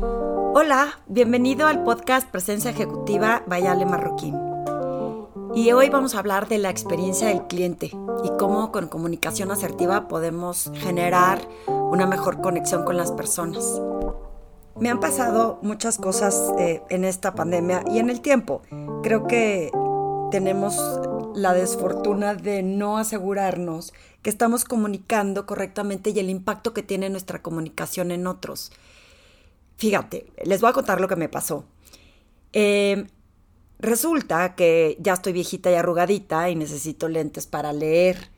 Hola, bienvenido al podcast Presencia Ejecutiva Bayale Marroquín. Y hoy vamos a hablar de la experiencia del cliente y cómo con comunicación asertiva podemos generar una mejor conexión con las personas. Me han pasado muchas cosas eh, en esta pandemia y en el tiempo. Creo que tenemos la desfortuna de no asegurarnos que estamos comunicando correctamente y el impacto que tiene nuestra comunicación en otros. Fíjate, les voy a contar lo que me pasó. Em, resulta que ya estoy viejita y arrugadita y necesito lentes para leer.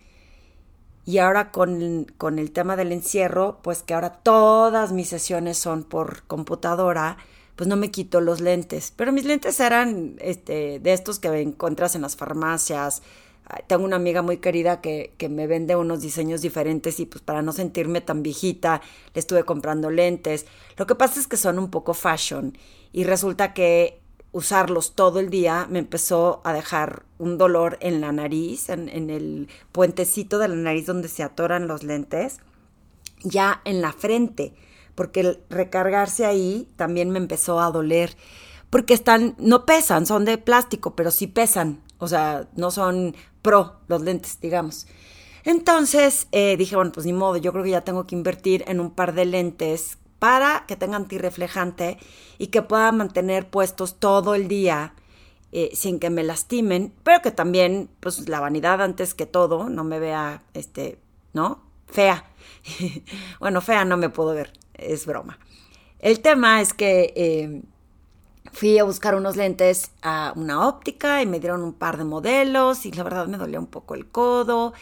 Y ahora con, con, el tema del encierro, pues que ahora todas mis sesiones son por computadora, pues no me quito los lentes. Pero mis lentes eran este, de estos que encuentras en las farmacias. Tengo una amiga muy querida que, que me vende unos diseños diferentes y pues para no sentirme tan viejita le estuve comprando lentes. Lo que pasa es que son un poco fashion y resulta que usarlos todo el día me empezó a dejar un dolor en la nariz, en, en el puentecito de la nariz donde se atoran los lentes, ya en la frente porque el recargarse ahí también me empezó a doler, porque están, no pesan, son de plástico, pero sí pesan, o sea, no son pro los lentes, digamos. Entonces eh, dije, bueno, pues ni modo, yo creo que ya tengo que invertir en un par de lentes para que tengan antirreflejante y que pueda mantener puestos todo el día eh, sin que me lastimen, pero que también, pues la vanidad antes que todo, no me vea, este, ¿no? Fea. bueno, fea no me puedo ver es broma. El tema es que eh, fui a buscar unos lentes a una óptica y me dieron un par de modelos y la verdad me dolía un poco el codo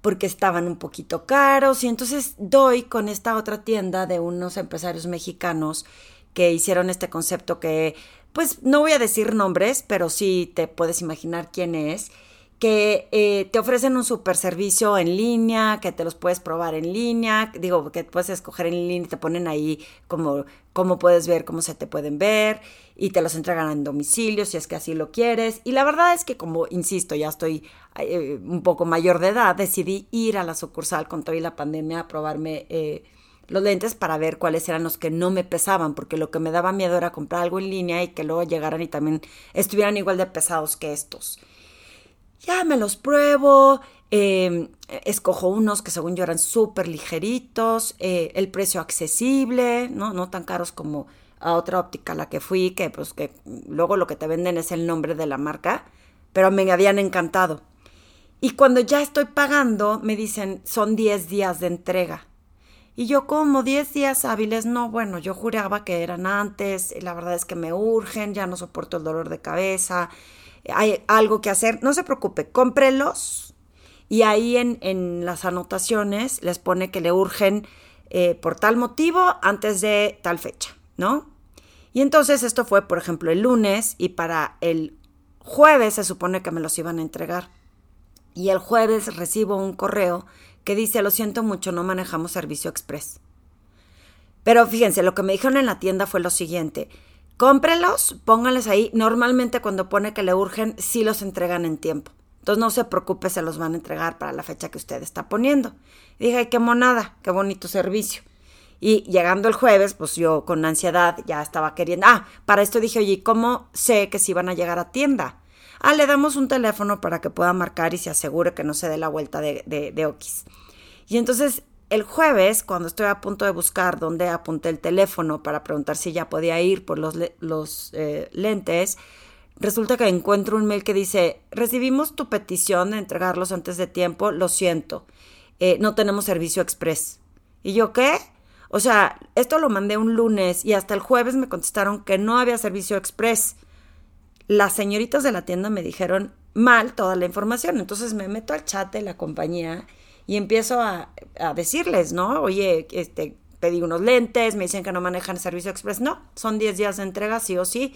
porque estaban un poquito caros y entonces doy con esta otra tienda de unos empresarios mexicanos que hicieron este concepto que pues no voy a decir nombres, pero sí te puedes imaginar quién es que eh, te ofrecen un super servicio en línea, que te los puedes probar en línea, digo, que puedes escoger en línea y te ponen ahí como cómo puedes ver, cómo se te pueden ver y te los entregan en domicilio si es que así lo quieres. Y la verdad es que como, insisto, ya estoy eh, un poco mayor de edad, decidí ir a la sucursal con toda la pandemia a probarme eh, los lentes para ver cuáles eran los que no me pesaban, porque lo que me daba miedo era comprar algo en línea y que luego llegaran y también estuvieran igual de pesados que estos ya me los pruebo, em, escojo unos que según yo eran súper ligeritos, eh, el precio accesible, ¿no? tan caros como a otra óptica a la que fui, que pues que luego lo que te venden es el nombre de la marca, pero me habían encantado. Y cuando ya estoy pagando, me dicen, son 10 días de entrega. Y yo como 10 días hábiles, no, bueno, yo juraba que eran antes, la verdad es que me urgen, ya no soporto el dolor de cabeza, hay algo que hacer, no se preocupe, cómprelos y ahí en, en las anotaciones les pone que le urgen eh, por tal motivo antes de tal fecha, ¿no? Y entonces esto fue, por ejemplo, el lunes y para el jueves se supone que me los iban a entregar. Y el jueves recibo un correo que dice, lo siento mucho, no manejamos servicio express. Pero fíjense, lo que me dijeron en la tienda fue lo siguiente, Cómprelos, pónganles ahí. Normalmente cuando pone que le urgen, sí los entregan en tiempo. Entonces no se preocupe, se los van a entregar para la fecha que usted está poniendo. Dije, ay, qué monada, qué bonito servicio. Y llegando el jueves, pues yo con ansiedad ya estaba queriendo. Ah, para esto dije, oye, ¿cómo sé que si van a llegar a tienda? Ah, le damos un teléfono para que pueda marcar y se asegure que no se dé la vuelta de, de, de Okis. Y entonces el jueves, cuando estoy a punto de buscar dónde apunté el teléfono para preguntar si ya podía ir por los, eh, lentes, resulta que encuentro un mail que dice, recibimos tu petición de entregarlos antes de tiempo, lo siento, eh, no tenemos servicio express. ¿Y yo qué? O sea, esto lo mandé un lunes y hasta el jueves me contestaron que no había servicio express. Las señoritas de la tienda me dijeron mal toda la información, entonces me meto al chat de la compañía y empiezo a, decirles, ¿no? Oye, este, pedí unos lentes, me dicen que no manejan servicio express. No, son 10 días de entrega, sí o sí.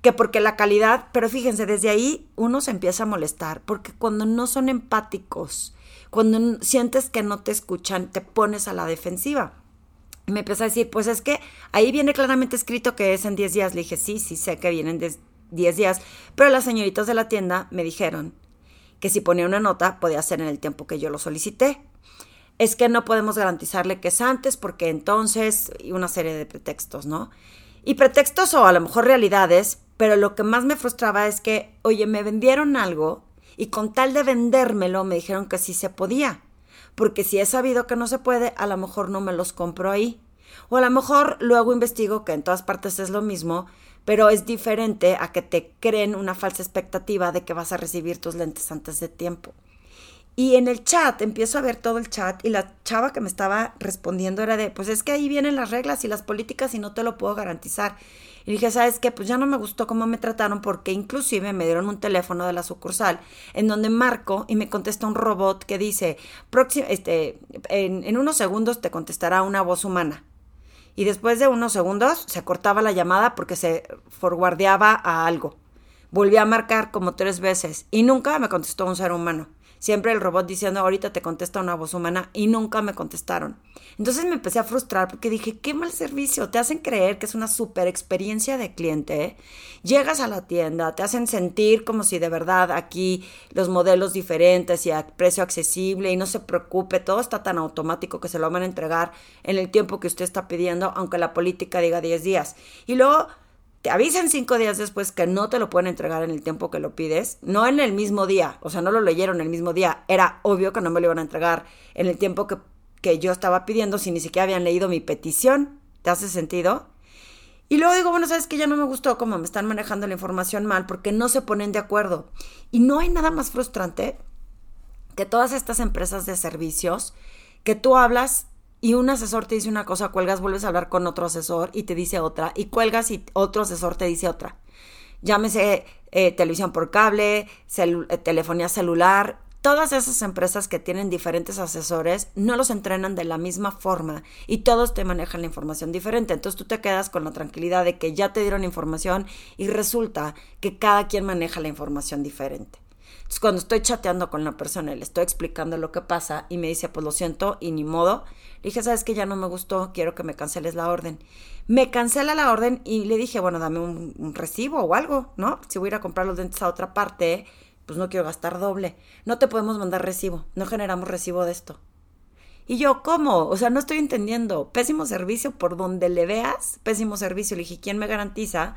Que porque la calidad, pero fíjense, desde ahí uno se empieza a molestar, porque cuando no son empáticos, cuando sientes que no te escuchan, te pones a la defensiva. Me empieza a decir, pues es que ahí viene claramente escrito que es en 10 días. Le dije, sí, sí sé que vienen 10 días, pero las señoritas de la tienda me dijeron que si ponía una nota podía ser en el tiempo que yo lo solicité. es que no podemos garantizarle que es antes porque entonces, y una serie de pretextos, ¿no? Y pretextos o a lo mejor realidades, pero lo que más me frustraba es que, oye, me vendieron algo y con tal de vendérmelo me dijeron que sí se podía, porque si he sabido que no se puede, a lo mejor no me los compro ahí. O a lo mejor luego investigo que en todas partes es lo mismo, pero es diferente a que te creen una falsa expectativa de que vas a recibir tus lentes antes de tiempo. Y en el chat, empiezo a ver todo el chat y la chava que me estaba respondiendo era de, pues es que ahí vienen las reglas y las políticas y no te lo puedo garantizar. Y dije, ¿sabes qué? Pues ya no me gustó cómo me trataron porque inclusive me dieron un teléfono de la sucursal en donde marco y me contesta un robot que dice, este, en, en unos segundos te contestará una voz humana. Y después de unos segundos se cortaba la llamada porque se forwardeaba a algo. Volví a marcar como tres veces y nunca me contestó un ser humano. Siempre el robot diciendo, ahorita te contesta una voz humana y nunca me contestaron. Entonces me empecé a frustrar porque dije, qué mal servicio, te hacen creer que es una super experiencia de cliente. Llegas a la tienda, te hacen sentir como si de verdad aquí los modelos diferentes y a precio accesible y no se preocupe, todo está tan automático que se lo van a entregar en el tiempo que usted está pidiendo, aunque la política diga 10 días. Y luego te avisan cinco días después que no te lo pueden entregar en el tiempo que lo pides, no en el mismo día, o sea, no lo leyeron el mismo día, era obvio que no me lo iban a entregar en el tiempo que, que yo estaba pidiendo si ni siquiera habían leído mi petición. ¿Te hace sentido? Y luego digo, bueno, sabes que ya no me gustó cómo me están manejando la información mal porque no se ponen de acuerdo. Y no hay nada más frustrante que todas estas empresas de servicios que tú hablas y un asesor te dice una cosa, cuelgas, vuelves a hablar con otro asesor y te dice otra, y cuelgas y otro asesor te dice otra. Llámese eh, televisión por cable, eh, telefonía celular, todas esas empresas que tienen diferentes asesores no los entrenan de la misma forma y todos te manejan la información diferente. Entonces tú te quedas con la tranquilidad de que ya te dieron información y resulta que cada quien maneja la información diferente. Entonces cuando estoy chateando con la persona y le estoy explicando lo que pasa y me dice, pues lo siento y ni modo, le dije, sabes que ya no me gustó, quiero que me canceles la orden. Me cancela la orden y le dije, bueno, dame un, recibo o algo, ¿no? Si voy a ir a comprar los dentes a otra parte, pues no quiero gastar doble. No te podemos mandar recibo, no generamos recibo de esto. Y yo, ¿cómo? O sea, no estoy entendiendo. Pésimo servicio por donde le veas, pésimo servicio. Le dije, ¿quién me garantiza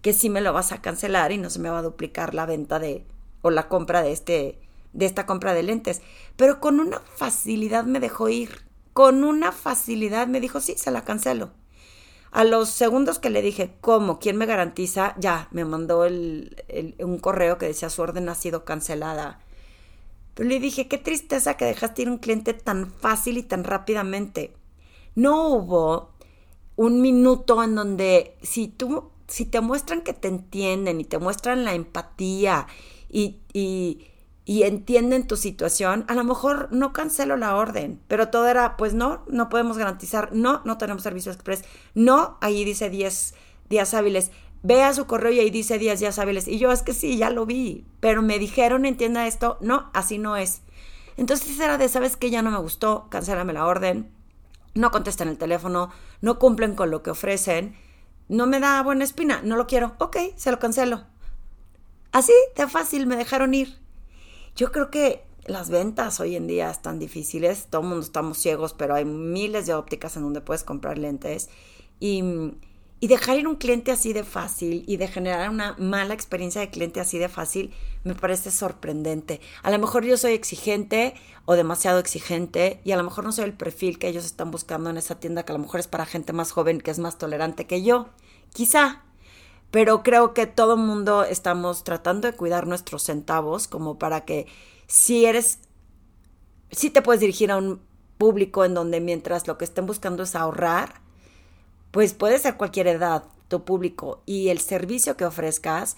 que sí me lo vas a cancelar y no se me va a duplicar la venta de o la compra de este de esta compra de lentes? Pero con una facilidad me dejó ir con una facilidad me dijo, sí, se la cancelo. A los segundos que le dije, ¿cómo? ¿Quién me garantiza? Ya, me mandó un correo que decía, su orden ha sido cancelada. Pero le dije, qué tristeza que dejaste ir un cliente tan fácil y tan rápidamente. No hubo un minuto en donde si tú, si te muestran que te entienden y te muestran la empatía y, y entienden tu situación, a lo mejor no cancelo la orden, pero todo era, pues no, no podemos garantizar, no, no tenemos servicio express, no, ahí dice 10 días hábiles, vea su correo y ahí dice 10 días hábiles. Y yo es que sí, ya lo vi, pero me dijeron, entienda esto, no, así no es. Entonces era de, ¿sabes qué? Ya no me gustó, cancélame la orden, no contestan el teléfono, no cumplen con lo que ofrecen, no me da buena espina, no lo quiero, ok, se lo cancelo. Así de fácil me dejaron ir. Yo creo que las ventas hoy en día están difíciles, todo el mundo estamos ciegos, pero hay miles de ópticas en donde puedes comprar lentes y, y dejar ir un cliente así de fácil y de generar una mala experiencia de cliente así de fácil me parece sorprendente. A lo mejor yo soy exigente o demasiado exigente y a lo mejor no soy el perfil que ellos están buscando en esa tienda que a lo mejor es para gente más joven que es más tolerante que yo. Quizá, pero creo que todo el mundo estamos tratando de cuidar nuestros centavos como para que si eres, si te puedes dirigir a un público en donde mientras lo que estén buscando es ahorrar, pues puede ser cualquier edad tu público y el servicio que ofrezcas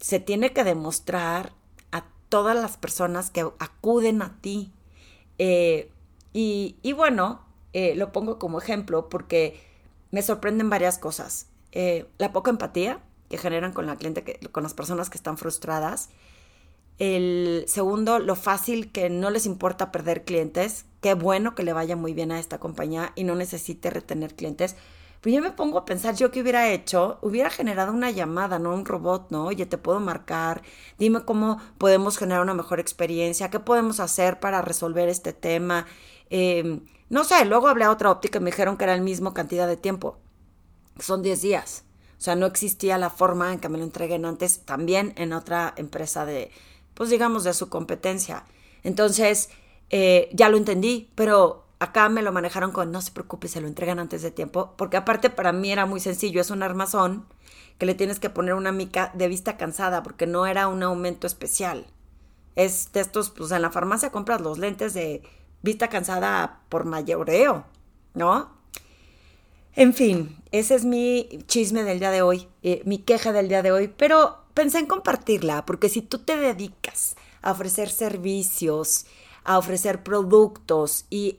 se tiene que demostrar a todas las personas que acuden a ti. Eh, y, bueno, eh, lo pongo como ejemplo porque me sorprenden varias cosas. Eh, la poca empatía que generan con la cliente, que, con las personas que están frustradas. El segundo, lo fácil que no les importa perder clientes. Qué bueno que le vaya muy bien a esta compañía y no necesite retener clientes. Pero yo me pongo a pensar, yo qué hubiera hecho, hubiera generado una llamada, no un robot, ¿no? Oye, te puedo marcar, dime cómo podemos generar una mejor experiencia, qué podemos hacer para resolver este tema. Em, no sé, luego hablé a otra óptica y me dijeron que era el mismo cantidad de tiempo. Son 10 días. O sea, no existía la forma en que me lo entreguen antes, también en otra empresa de, pues digamos, de su competencia. Entonces, eh, ya lo entendí, pero acá me lo manejaron con, no se preocupe, se lo entregan antes de tiempo, porque aparte para mí era muy sencillo, es un armazón que le tienes que poner una mica de vista cansada, porque no era un aumento especial. Es de estos, pues en la farmacia compras los lentes de vista cansada por mayoreo, ¿no? En fin, ese es mi chisme del día de hoy, eh, mi queja del día de hoy, pero pensé en compartirla, porque si tú te dedicas a ofrecer servicios, a ofrecer productos y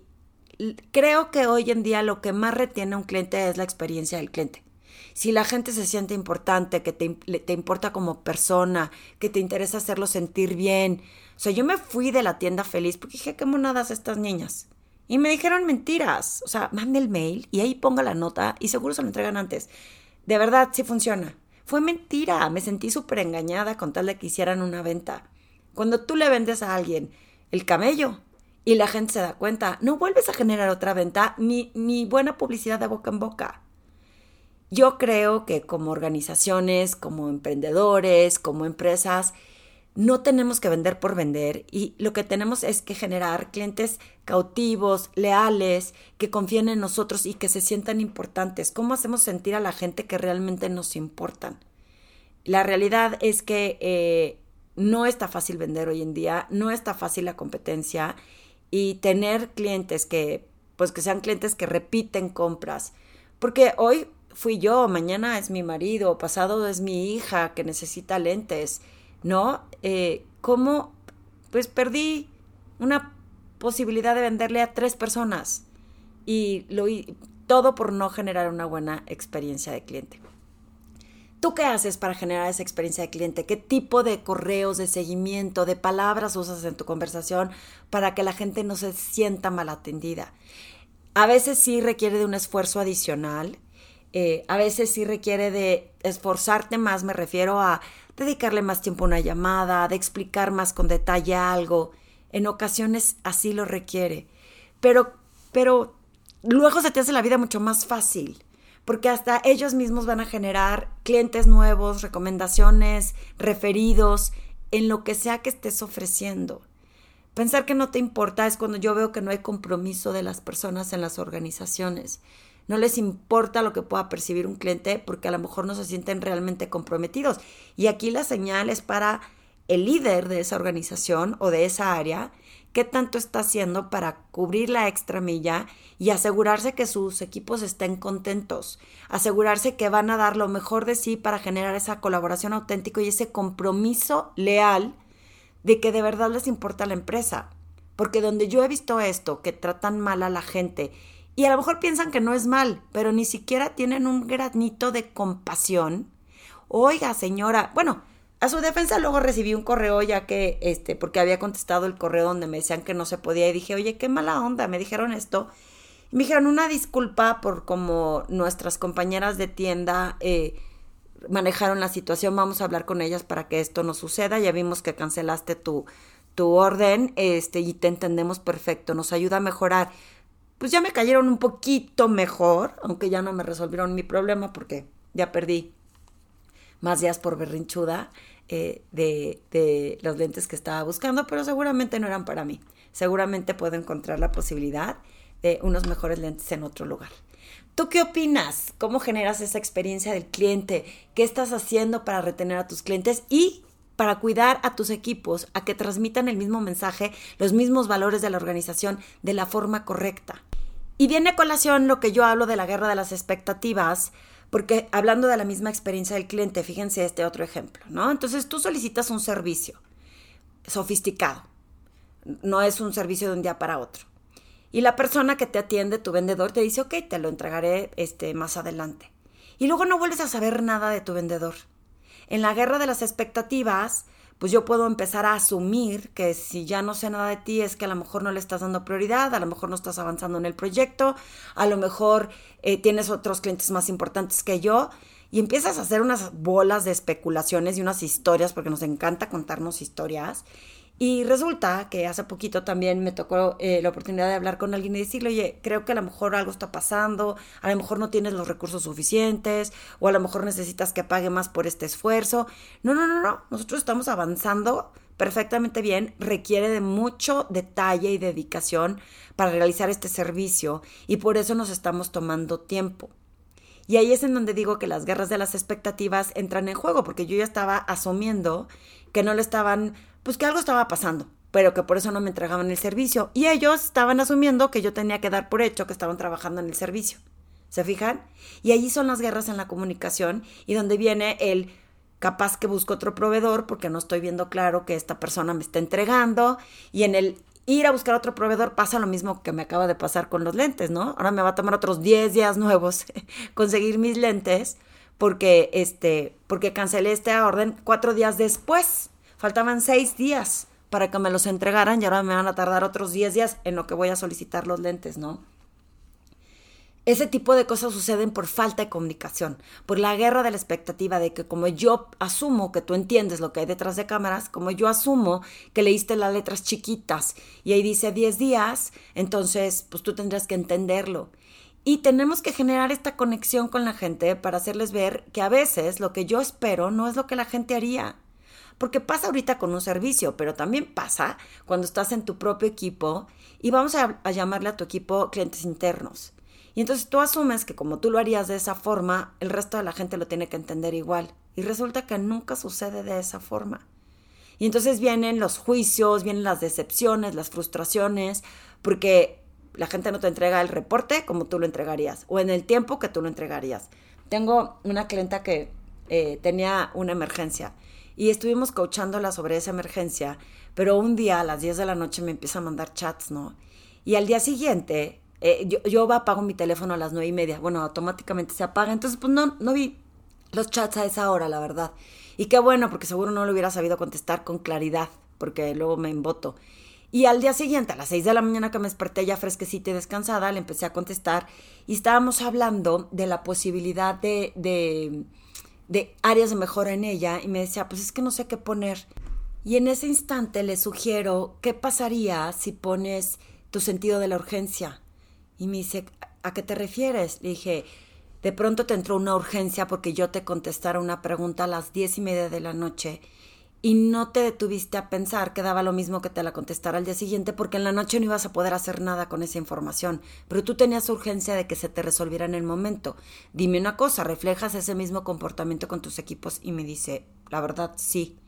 creo que hoy en día lo que más retiene a un cliente es la experiencia del cliente. Si la gente se siente importante, que te, te importa como persona, que te interesa hacerlo sentir bien, o sea, yo me fui de la tienda feliz porque dije, qué monadas estas niñas. Y me dijeron mentiras. O sea, mande el mail y ahí ponga la nota y seguro se lo entregan antes. De verdad, sí funciona. Fue mentira. Me sentí súper engañada con tal de que hicieran una venta. Cuando tú le vendes a alguien el camello y la gente se da cuenta, no vuelves a generar otra venta ni, ni buena publicidad de boca en boca. Yo creo que como organizaciones, como emprendedores, como empresas, no tenemos que vender por vender y lo que tenemos es que generar clientes cautivos, leales, que confíen en nosotros y que se sientan importantes. ¿Cómo hacemos sentir a la gente que realmente nos importan? La realidad es que eh, no está fácil vender hoy en día, no está fácil la competencia y tener clientes que, pues que sean clientes que repiten compras. Porque hoy fui yo, mañana es mi marido, pasado es mi hija que necesita lentes ¿no? Eh, ¿Cómo? Pues perdí una posibilidad de venderle a tres personas y lo todo por no generar una buena experiencia de cliente. ¿Tú qué haces para generar esa experiencia de cliente? ¿Qué tipo de correos, de seguimiento, de palabras usas en tu conversación para que la gente no se sienta mal atendida? A veces sí requiere de un esfuerzo adicional, eh, a veces sí requiere de esforzarte más, me refiero a dedicarle más tiempo a una llamada, de explicar más con detalle algo. En ocasiones así lo requiere. Pero, pero luego se te hace la vida mucho más fácil, porque hasta ellos mismos van a generar clientes nuevos, recomendaciones, referidos, en lo que sea que estés ofreciendo. Pensar que no te importa es cuando yo veo que no hay compromiso de las personas en las organizaciones no les importa lo que pueda percibir un cliente porque a lo mejor no se sienten realmente comprometidos. Y aquí la señal es para el líder de esa organización o de esa área, qué tanto está haciendo para cubrir la extra milla y asegurarse que sus equipos estén contentos, asegurarse que van a dar lo mejor de sí para generar esa colaboración auténtica y ese compromiso leal de que de verdad les importa la empresa. Porque donde yo he visto esto, que tratan mal a la gente y a lo mejor piensan que no es mal, pero ni siquiera tienen un granito de compasión. Oiga, señora, bueno, a su defensa luego recibí un correo ya que, este, porque había contestado el correo donde me decían que no se podía y dije, oye, qué mala onda, me dijeron esto. Y me dijeron una disculpa por como nuestras compañeras de tienda eh, manejaron la situación, vamos a hablar con ellas para que esto no suceda. Ya vimos que cancelaste tu, tu orden este, y te entendemos perfecto, nos ayuda a mejorar pues ya me cayeron un poquito mejor, aunque ya no me resolvieron mi problema porque ya perdí más días por berrinchuda eh, de, de los lentes que estaba buscando, pero seguramente no eran para mí. Seguramente puedo encontrar la posibilidad de unos mejores lentes en otro lugar. ¿Tú qué opinas? ¿Cómo generas esa experiencia del cliente? ¿Qué estás haciendo para retener a tus clientes? Y para cuidar a tus equipos a que transmitan el mismo mensaje, los mismos valores de la organización de la forma correcta. Y viene a colación lo que yo hablo de la guerra de las expectativas, porque hablando de la misma experiencia del cliente, fíjense este otro ejemplo, ¿no? Entonces tú solicitas un servicio sofisticado, no es un servicio de un día para otro. Y la persona que te atiende, tu vendedor, te dice, ok, te lo entregaré este, más adelante. Y luego no vuelves a saber nada de tu vendedor. En la guerra de las expectativas, pues yo puedo empezar a asumir que si ya no sé nada de ti es que a lo mejor no le estás dando prioridad, a lo mejor no estás avanzando en el proyecto, a lo mejor eh, tienes otros clientes más importantes que yo y empiezas a hacer unas bolas de especulaciones y unas historias porque nos encanta contarnos historias Y resulta que hace poquito también me tocó eh, la oportunidad de hablar con alguien y decirle, oye, creo que a lo mejor algo está pasando, a lo mejor no tienes los recursos suficientes, o a lo mejor necesitas que pague más por este esfuerzo. No, no, no, no, nosotros estamos avanzando perfectamente bien, requiere de mucho detalle y dedicación para realizar este servicio y por eso nos estamos tomando tiempo. Y ahí es en donde digo que las guerras de las expectativas entran en juego, porque yo ya estaba asumiendo que no le estaban, pues que algo estaba pasando, pero que por eso no me entregaban el servicio. Y ellos estaban asumiendo que yo tenía que dar por hecho que estaban trabajando en el servicio. ¿Se fijan? Y allí son las guerras en la comunicación y donde viene el capaz que busco otro proveedor porque no estoy viendo claro que esta persona me está entregando y en el ir a buscar otro proveedor pasa lo mismo que me acaba de pasar con los lentes, ¿no? Ahora me va a tomar otros 10 días nuevos conseguir mis lentes porque, este, porque cancelé esta orden cuatro días después. Faltaban seis días para que me los entregaran y ahora me van a tardar otros 10 días en lo que voy a solicitar los lentes, ¿no? Ese tipo de cosas suceden por falta de comunicación, por la guerra de la expectativa de que como yo asumo que tú entiendes lo que hay detrás de cámaras, como yo asumo que leíste las letras chiquitas y ahí dice 10 días, entonces pues tú tendrás que entenderlo. Y tenemos que generar esta conexión con la gente para hacerles ver que a veces lo que yo espero no es lo que la gente haría. Porque pasa ahorita con un servicio, pero también pasa cuando estás en tu propio equipo y vamos a, a llamarle a tu equipo clientes internos. Y entonces tú asumes que como tú lo harías de esa forma, el resto de la gente lo tiene que entender igual. Y resulta que nunca sucede de esa forma. Y entonces vienen los juicios, vienen las decepciones, las frustraciones, porque la gente no te entrega el reporte como tú lo entregarías o en el tiempo que tú lo entregarías. Tengo una clienta que eh, tenía una emergencia y estuvimos coachándola sobre esa emergencia, pero un día a las 10 de la noche me empieza a mandar chats, ¿no? Y al día siguiente eh, yo, yo apago mi teléfono a las nueve y media. Bueno, automáticamente se apaga. Entonces, pues no, no vi los chats a esa hora, la verdad. Y qué bueno, porque seguro no lo hubiera sabido contestar con claridad, porque luego me emboto. Y al día siguiente, a las seis de la mañana que me desperté ya fresquecita y descansada, le empecé a contestar y estábamos hablando de la posibilidad de, de, de áreas de mejora en ella y me decía, pues es que no sé qué poner. Y en ese instante le sugiero, ¿qué pasaría si pones tu sentido de la urgencia? Y me dice, ¿a qué te refieres? Le dije, de pronto te entró una urgencia porque yo te contestara una pregunta a las diez y media de la noche y no te detuviste a pensar que daba lo mismo que te la contestara al día siguiente porque en la noche no ibas a poder hacer nada con esa información, pero tú tenías urgencia de que se te resolviera en el momento. Dime una cosa, ¿reflejas ese mismo comportamiento con tus equipos? Y me dice, la verdad, sí.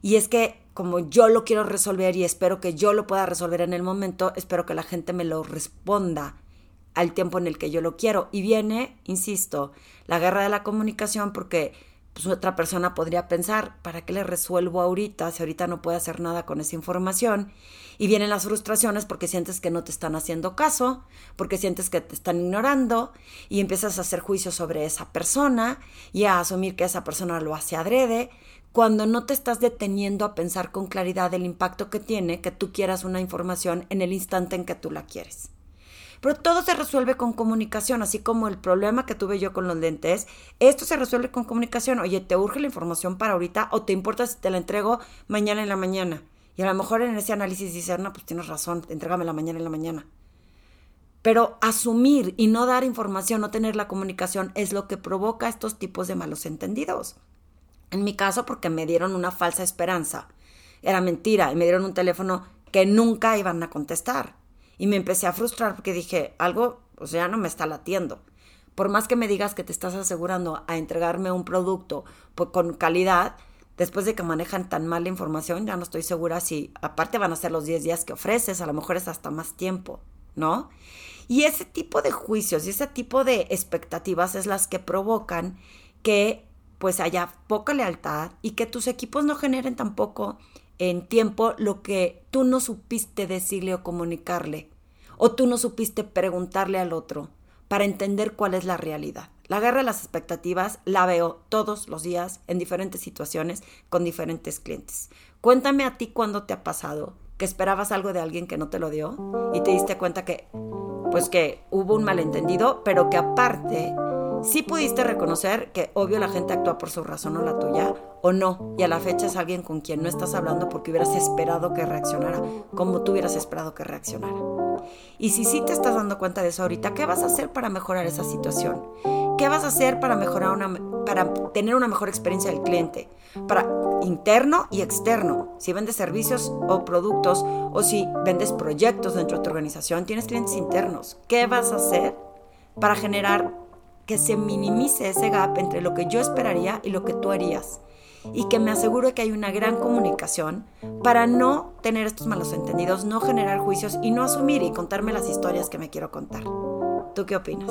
Y es que como yo lo quiero resolver y espero que yo lo pueda resolver en el momento, espero que la gente me lo responda al tiempo en el que yo lo quiero. Y viene, insisto, la guerra de la comunicación porque pues, otra persona podría pensar, ¿para qué le resuelvo ahorita si ahorita no puedo hacer nada con esa información? Y vienen las frustraciones porque sientes que no te están haciendo caso, porque sientes que te están ignorando y empiezas a hacer juicios sobre esa persona y a asumir que esa persona lo hace adrede cuando no te estás deteniendo a pensar con claridad el impacto que tiene que tú quieras una información en el instante en que tú la quieres. Pero todo se resuelve con comunicación, así como el problema que tuve yo con los lentes, esto se resuelve con comunicación. Oye, ¿te urge la información para ahorita o te importa si te la entrego mañana en la mañana? Y a lo mejor en ese análisis dices, no, pues tienes razón, entrégame la mañana en la mañana. Pero asumir y no dar información, no tener la comunicación, es lo que provoca estos tipos de malos entendidos. En mi caso, porque me dieron una falsa esperanza. Era mentira y me dieron un teléfono que nunca iban a contestar. Y me empecé a frustrar porque dije, algo, o sea, no me está latiendo. Por más que me digas que te estás asegurando a entregarme un producto con calidad, después de que manejan tan mal la información, ya no estoy segura si, aparte van a ser los 10 días que ofreces, a lo mejor es hasta más tiempo, ¿no? Y ese tipo de juicios y ese tipo de expectativas es las que provocan que pues haya poca lealtad y que tus equipos no generen tampoco en tiempo lo que tú no supiste decirle o comunicarle, o tú no supiste preguntarle al otro para entender cuál es la realidad. La guerra de las expectativas la veo todos los días en diferentes situaciones con diferentes clientes. Cuéntame a ti cuándo te ha pasado que esperabas algo de alguien que no te lo dio y te diste cuenta que pues que hubo un malentendido, pero que aparte sí pudiste reconocer que obvio la gente actúa por su razón o la tuya, o no, y a la fecha es alguien con quien no estás hablando porque hubieras esperado que reaccionara, como tú hubieras esperado que reaccionara. Y si sí te estás dando cuenta de eso ahorita, ¿qué vas a hacer para mejorar esa situación? ¿Qué vas a hacer para mejorar una, para tener una mejor experiencia del cliente? Para interno y externo. Si vendes servicios o productos o si vendes proyectos dentro de tu organización, tienes clientes internos. ¿Qué vas a hacer para generar que se minimice ese gap entre lo que yo esperaría y lo que tú harías? Y que me asegure que hay una gran comunicación para no tener estos malos entendidos, no generar juicios y no asumir y contarme las historias que me quiero contar. ¿Tú qué opinas?